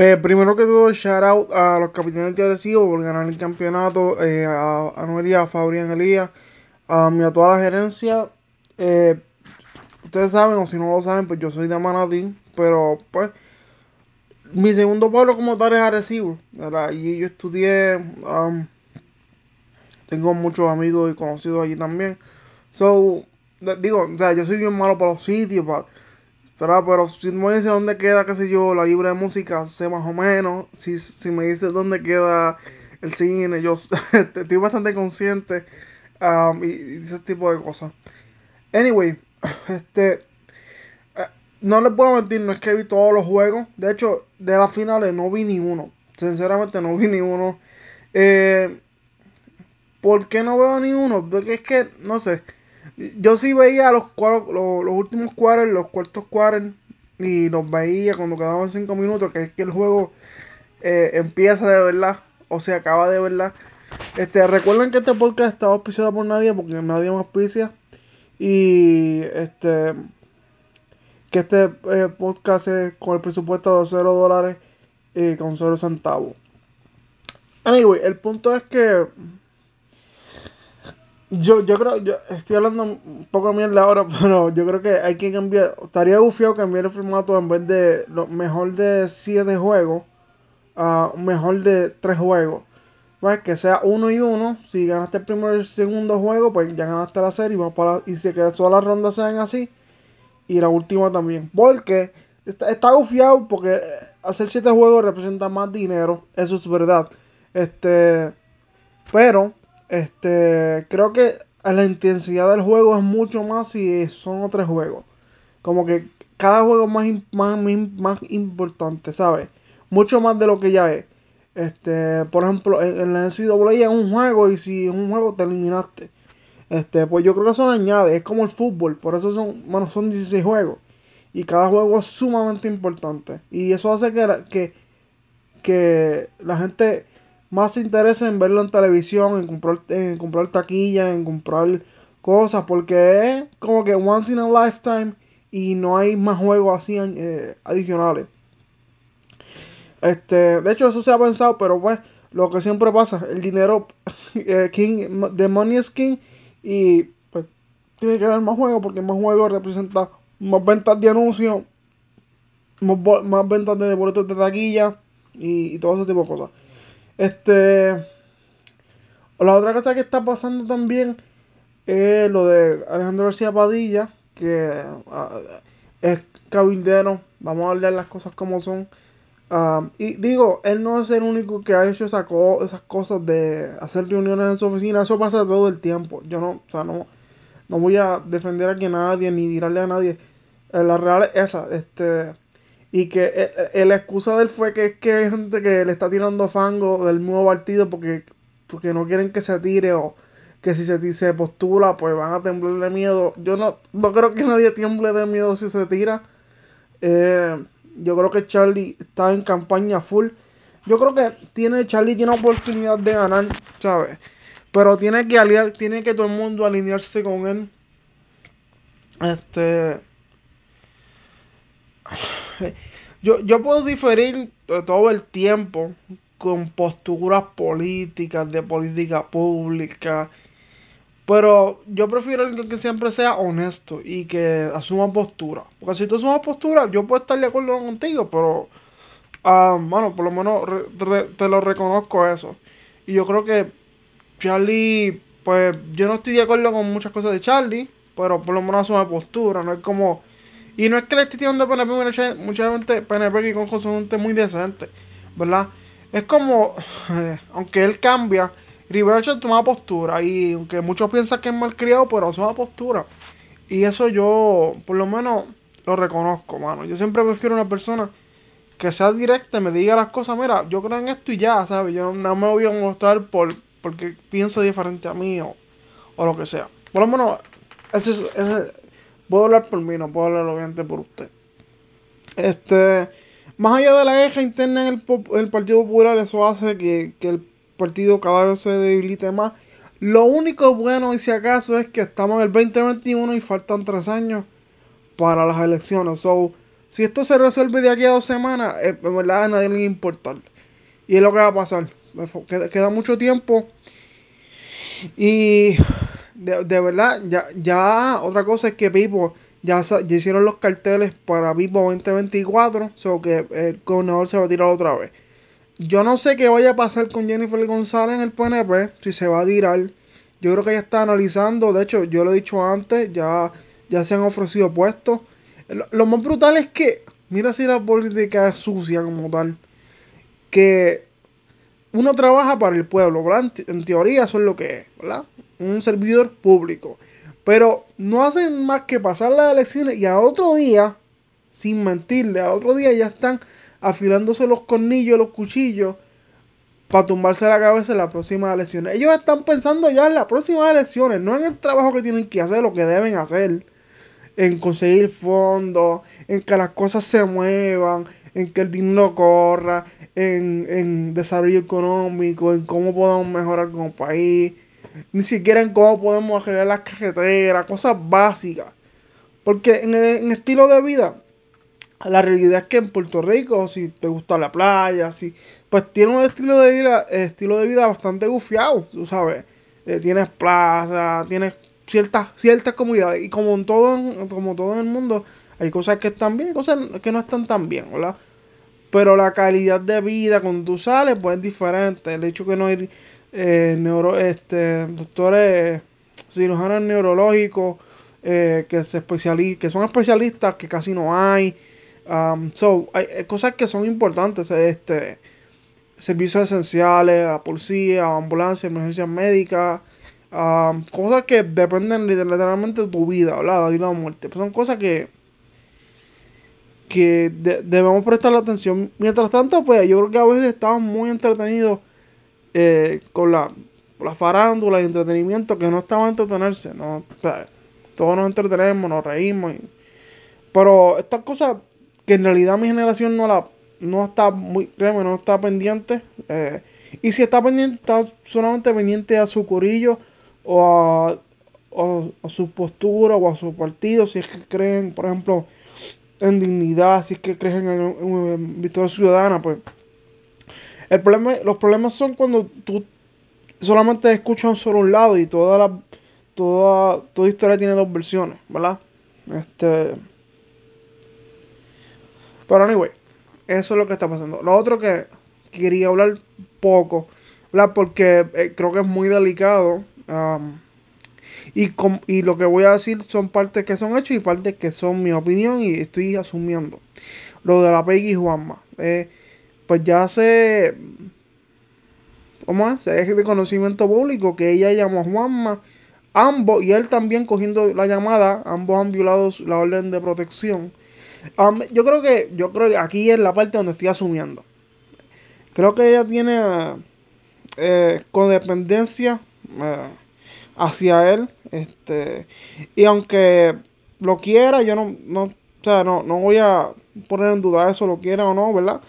Eh, primero que todo, shout out a los capitanes de Arecibo por ganar el campeonato, eh, a Anuelia, a Fabrián Elías, a, a toda la gerencia. Eh, ustedes saben, o si no lo saben, pues yo soy de Manatí, pero pues mi segundo pueblo como tal es Arecibo, ¿verdad? Y yo estudié, um, tengo muchos amigos y conocidos allí también. So, digo, o sea, yo soy bien malo para los sitios, para pero, pero si me dice dónde queda, qué sé yo, la libre de música, sé más o menos. Si, si me dice dónde queda el cine, yo estoy bastante consciente um, y, ese tipo de cosas. Anyway, este. Eh, no les puedo mentir, no es que vi todos los juegos. De hecho, de las finales no vi ni uno. Sinceramente, no vi ni uno. Eh, ¿Por qué no veo ni uno? Porque es que, no sé. Yo sí veía los, los, los últimos quarters, los cuartos quarters, y los veía cuando quedaban 5 minutos, que es que el juego eh, empieza de verdad, o se acaba de verdad. Este, recuerden que este podcast está auspiciado por nadie, porque nadie me auspicia. Y este que este eh, podcast es con el presupuesto de 0 dólares y con 0 centavos. Anyway, el punto es que yo, yo creo, yo estoy hablando un poco mierda ahora, pero yo creo que hay que cambiar. Estaría bufiado cambiar el formato en vez de lo mejor de 7 juegos a mejor de 3 juegos. Pues que sea uno y uno. Si ganaste el primer y el segundo juego, pues ya ganaste la serie. Y, vamos para, y si todas las rondas sean así. Y la última también. Porque está, está gufiado porque hacer 7 juegos representa más dinero. Eso es verdad. Este. Pero este, creo que la intensidad del juego es mucho más si son otros juegos. Como que cada juego es más, más, más importante, ¿sabes? Mucho más de lo que ya es. Este, por ejemplo, en, la NCAA es un juego y si es un juego te eliminaste. Este, pues yo creo que eso le añade, es como el fútbol, por eso son, bueno, son 16 juegos. Y cada juego es sumamente importante. Y eso hace que, que, que la gente más se interesa en verlo en televisión, en comprar, en comprar taquilla, en comprar cosas, porque es como que once in a lifetime y no hay más juegos así eh, adicionales. Este, de hecho, eso se ha pensado, pero pues lo que siempre pasa, el dinero, eh, king, the money is king y pues tiene que haber más juegos porque más juegos representa más ventas de anuncios, más, ventas de boletos de taquilla y, y todo ese tipo de cosas. Este. La otra cosa que está pasando también es lo de Alejandro García Padilla, que ah, es cabildero. Vamos a hablar las cosas como son. Ah, y digo, él no es el único que ha hecho esa esas cosas de hacer reuniones en su oficina. Eso pasa todo el tiempo. Yo no, o sea, no, no voy a defender a nadie ni tirarle a nadie. Eh, la real es esa. Este, y que el, la excusa de él fue que es que hay gente que le está tirando fango del nuevo partido porque, porque no quieren que se tire o que si se, se postula pues van a temblar de miedo. Yo no, no creo que nadie tiemble de miedo si se tira. Eh, yo creo que Charlie está en campaña full. Yo creo que tiene Charlie tiene oportunidad de ganar, ¿sabes? Pero tiene que aliar, tiene que todo el mundo alinearse con él. Este yo, yo puedo diferir todo el tiempo con posturas políticas, de política pública. Pero yo prefiero que siempre sea honesto y que asuma postura. Porque si tú asumas postura, yo puedo estar de acuerdo contigo, pero. Uh, bueno, por lo menos te lo reconozco eso. Y yo creo que Charlie, pues yo no estoy de acuerdo con muchas cosas de Charlie, pero por lo menos asume postura. No es como y no es que le esté tirando a PNP, mucha, mucha gente, PNP y con son gente muy decente, ¿verdad? Es como, aunque él cambia, Rivera toma postura. Y aunque muchos piensan que es malcriado, pero toma postura. Y eso yo, por lo menos, lo reconozco, mano. Yo siempre prefiero una persona que sea directa me diga las cosas, mira, yo creo en esto y ya, ¿sabes? Yo no me voy a mostrar por, porque piensa diferente a mí o, o lo que sea. Por lo menos, ese, ese, Puedo hablar por mí, no puedo hablar obviamente por usted. Este, más allá de la guerra interna en el, Partido Popular, eso hace que, el partido cada vez se debilite más. Lo único bueno, y si acaso, es que estamos en el 2021 y faltan tres años para las elecciones. So, si esto se resuelve de aquí a dos semanas, eh, en verdad a nadie le importa. Y es lo que va a pasar. Queda, mucho tiempo. Y de, verdad, ya, ya otra cosa es que Pipo ya, ya hicieron los carteles para Pipo 2024. O que el gobernador se va a tirar otra vez. Yo no sé qué vaya a pasar con Jennifer González en el PNP, si se va a tirar. Yo creo que ella está analizando, de hecho, yo lo he dicho antes, ya, ya se han ofrecido puestos. Lo, más brutal es que, mira si la política es sucia como tal, que uno trabaja para el pueblo, ¿verdad? En, teoría eso es lo que es, ¿verdad? Un servidor público. Pero no hacen más que pasar las elecciones y a otro día, sin mentirle, a otro día ya están afilándose los cornillos, los cuchillos, para tumbarse la cabeza en las próximas elecciones. Ellos están pensando ya en las próximas elecciones, no en el trabajo que tienen que hacer, lo que deben hacer. En conseguir fondos, en que las cosas se muevan, en que el dinero corra, en, en desarrollo económico, en cómo podemos mejorar como país, ni siquiera en cómo podemos arreglar las carreteras, cosas básicas. Porque en el estilo de vida, la realidad es que en Puerto Rico, si te gusta la playa, si, pues tiene un estilo de vida, estilo de vida bastante gufiado, tú sabes. Eh, tienes plaza, tienes ciertas, ciertas comunidades. Y como en todo, como todo en el mundo, hay cosas que están bien y cosas que no están tan bien, ¿verdad? Pero la calidad de vida cuando tú sales, pues es diferente. El hecho que no hay eh, neuro, este, doctores cirujanos neurológicos eh, que, se que son especialistas que casi no hay Um, so, hay, cosas que son importantes, este, servicios esenciales, a policía, ambulancia, emergencias médicas, um, cosas que dependen literalmente de tu vida, ¿verdad? De la muerte. Pues son cosas que, que debemos prestar atención. Mientras tanto, pues yo creo que a veces estamos muy entretenidos eh, con la, la farándula y entretenimiento que no estamos a entretenerse, ¿no? todos nos entretenemos, nos reímos. pero estas cosas que en realidad mi generación no la no está muy, créeme, no está pendiente. Eh, y si está pendiente, está solamente pendiente a su corillo o a, su postura o a su partido. Si es que creen, por ejemplo, en dignidad, si es que creen en, en, victoria ciudadana, pues. El problema, los problemas son cuando tú solamente escuchas solo un lado y toda la toda, toda historia tiene dos versiones, ¿verdad? Este pero anyway, eso es lo que está pasando. Lo otro que quería hablar poco, ¿verdad? Porque eh, creo que es muy delicado. Um, y, y lo que voy a decir son partes que son hechos y partes que son mi opinión y estoy asumiendo. Lo de la Peggy Juanma. Eh, pues ya se... ¿Cómo es? Es de conocimiento público que ella llamó a Juanma. Ambos, y él también cogiendo la llamada, ambos han violado la orden de protección. Yo creo que yo creo que aquí es la parte donde estoy asumiendo. Creo que ella tiene eh, codependencia eh, hacia él. Este, y aunque lo quiera, yo no, no, o sea, no, no voy a poner en duda eso, lo quiera o no, ¿verdad?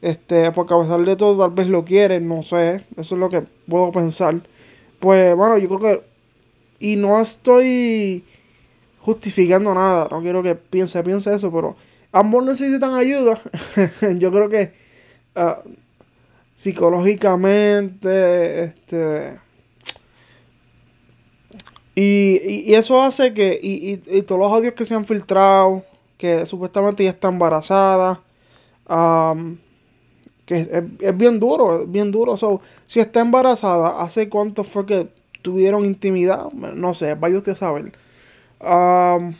Este, porque a pesar de todo, tal vez lo quiere, no sé. Eso es lo que puedo pensar. Pues bueno, yo creo que. Y no estoy justificando nada. No quiero que piense, piense eso, pero ambos necesitan ayuda. Yo creo que ah, psicológicamente, este. Y, eso hace que, y, todos los audios que se han filtrado, que supuestamente ya está embarazada, que es, bien duro, es bien duro. si está embarazada, ¿hace cuánto fue que tuvieron intimidad? No sé, vaya usted a saber. Um,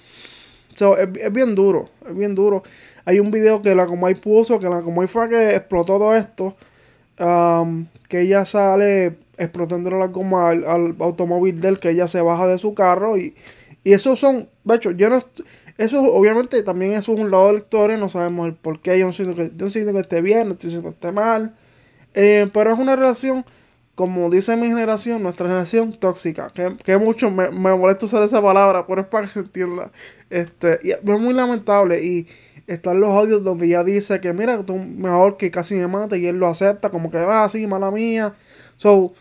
es, bien duro, es bien duro. Hay un video que la Comay puso, que la Comay fue que explotó todo esto. que ella sale explotando la goma al, automóvil del que ella se baja de su carro y, y esos son, de hecho, yo no, eso obviamente también es un lado de la historia, no sabemos el por qué, yo no siento que, yo que esté bien, no estoy diciendo que esté mal, eh, pero es una relación como dice mi generación, nuestra generación tóxica, que, mucho me, me, molesta usar esa palabra, pero es para que se entienda. Este, y es muy lamentable. Y están los audios donde ella dice que mira, tú mejor que casi me mate y él lo acepta, como que va así, mala mía. So,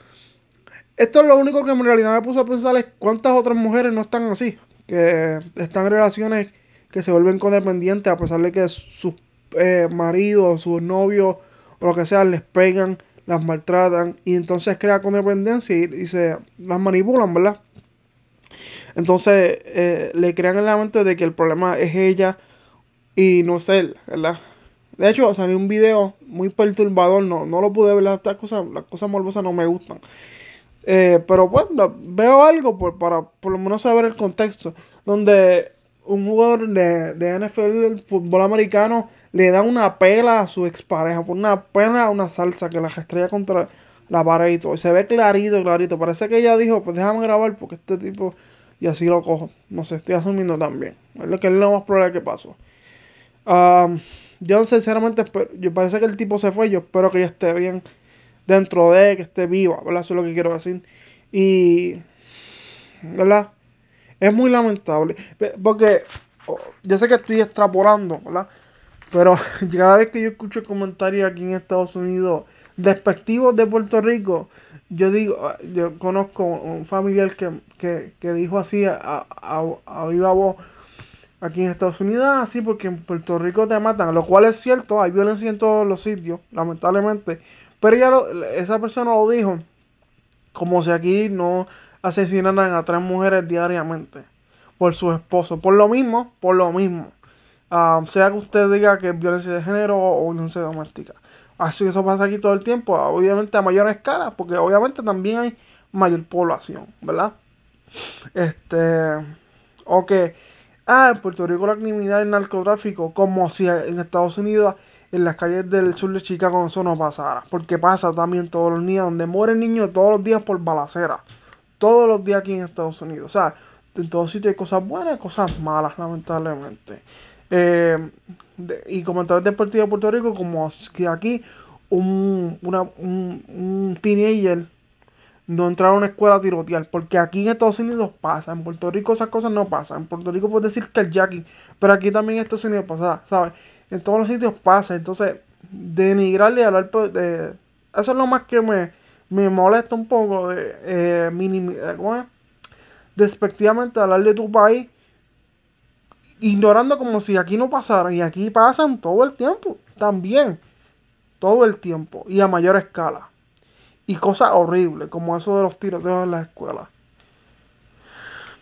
esto es lo único que en realidad me puso a pensar es cuántas otras mujeres no están así, que están en relaciones que se vuelven codependientes a pesar de que sus eh, maridos, sus novios o lo que sea les pegan, las maltratan y entonces crea codependencia y, y se las manipulan, ¿verdad? Entonces eh, le crean en la mente de que el problema es ella y no es él, ¿verdad? De hecho, salió un video muy perturbador, no, no lo pude ver, las cosas, las cosas morbosas no me gustan. Eh, pero bueno, veo algo por, para por lo menos saber el contexto, donde un jugador de, de NFL, el fútbol americano, le da una pela a su expareja, por una pena, una salsa que la estrella contra la pared y todo. Y se ve clarito, clarito. Parece que ella dijo, pues déjame grabar porque este tipo y así lo cojo. No sé, estoy asumiendo también. Es lo que es lo más probable que pasó. yo sinceramente yo parece que el tipo se fue. Yo espero que ella esté bien dentro de, que esté viva, ¿verdad? Eso es lo que quiero decir. Y, ¿verdad? Es muy lamentable. Porque yo sé que estoy extrapolando, ¿verdad? Pero cada vez que yo escucho comentarios aquí en Estados Unidos despectivos de Puerto Rico, yo digo, ah, yo conozco un familiar que, dijo así a, a, viva voz aquí en Estados Unidos, así ah, porque en Puerto Rico te matan, lo cual es cierto, hay violencia en todos los sitios, lamentablemente, pero ella esa persona lo dijo como si aquí no asesinaran a tres mujeres diariamente por su esposo, por lo mismo, por lo mismo, ah, sea que usted diga que es violencia de género o violencia doméstica. Así eso pasa aquí todo el tiempo, obviamente a mayor escala, porque obviamente también hay mayor población, ¿verdad? Este, o que, ah, en Puerto Rico la criminalidad y el narcotráfico, como si en Estados Unidos, en las calles del sur de Chicago, eso no pasara, porque pasa también todos los días, donde mueren niños todos los días por balacera, todos los días aquí en Estados Unidos, o sea, en todos sitios hay cosas buenas y cosas malas, lamentablemente. Eh, y comentarios deportivos de Puerto Rico, como que aquí un, una, un, un teenager no entrar a una escuela a tirotear, porque aquí en Estados Unidos pasa, en Puerto Rico esas cosas no pasan, en Puerto Rico puedes decir que el jacking, pero aquí también en Estados Unidos pasa, ¿sabes? En todos los sitios pasa, entonces denigrarle y hablar de... Eso es lo más que me, me molesta un poco, de eh, eh despectivamente hablar de tu país ignorando como si aquí no pasara. Y aquí pasan todo el tiempo, también. Todo el tiempo. Y a mayor escala. Y cosas horribles, como eso de los tiroteos en las escuelas.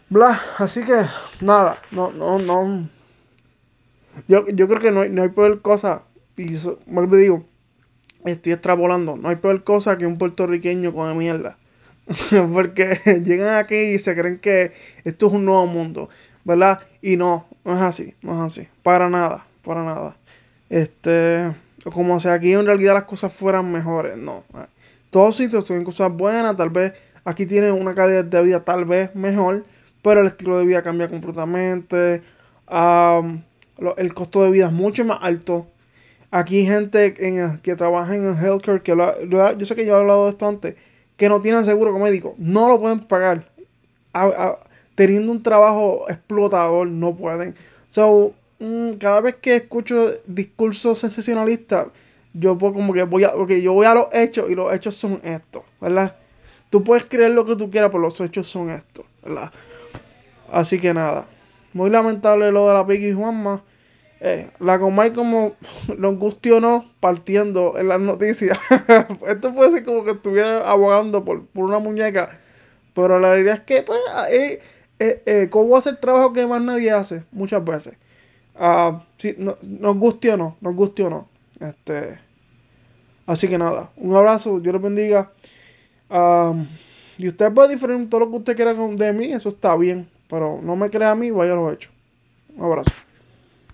Bla, así que nada, no, no, no. Yo, yo creo que no hay, no hay peor cosa, y eso, vuelvo y digo, estoy extrapolando, no hay peor cosa que un puertorriqueño con mierda. Porque llegan aquí y se creen que esto es un nuevo mundo. ¿verdad? Y no, no es así, no es así, para nada, para nada. Este, como si aquí en realidad las cosas fueran mejores, no. Todos sitios tienen cosas buenas, tal vez aquí tienen una calidad de vida tal vez mejor, pero el estilo de vida cambia completamente. El costo de vida es mucho más alto. Aquí hay gente en que trabaja en el healthcare, que yo sé que yo he hablado de esto antes, que no tienen seguro médico, no lo pueden pagar teniendo un trabajo explotador, no pueden. So, mm, cada vez que escucho discursos sensacionalistas, yo puedo como que voy a, okay, yo voy a los hechos y los hechos son estos, ¿verdad? Tú puedes creer lo que tú quieras, pero los hechos son estos, ¿verdad? Así que nada, muy lamentable lo de la Piggy Juanma. Eh, la Comay como nos guste o no, partiendo en las noticias. Esto puede ser como que estuviera abogando por, por una muñeca. Pero la realidad es que, pues, eh, eh, eh, ¿cómo hace el trabajo que más nadie hace? Muchas veces. Uh, sí, no, nos guste o no, nos guste o no. Este, así que nada, un abrazo, Dios los bendiga. y usted puede diferir todo lo que usted quiera de mí, eso está bien. Pero no me crea a mí, vaya lo hecho. Un abrazo.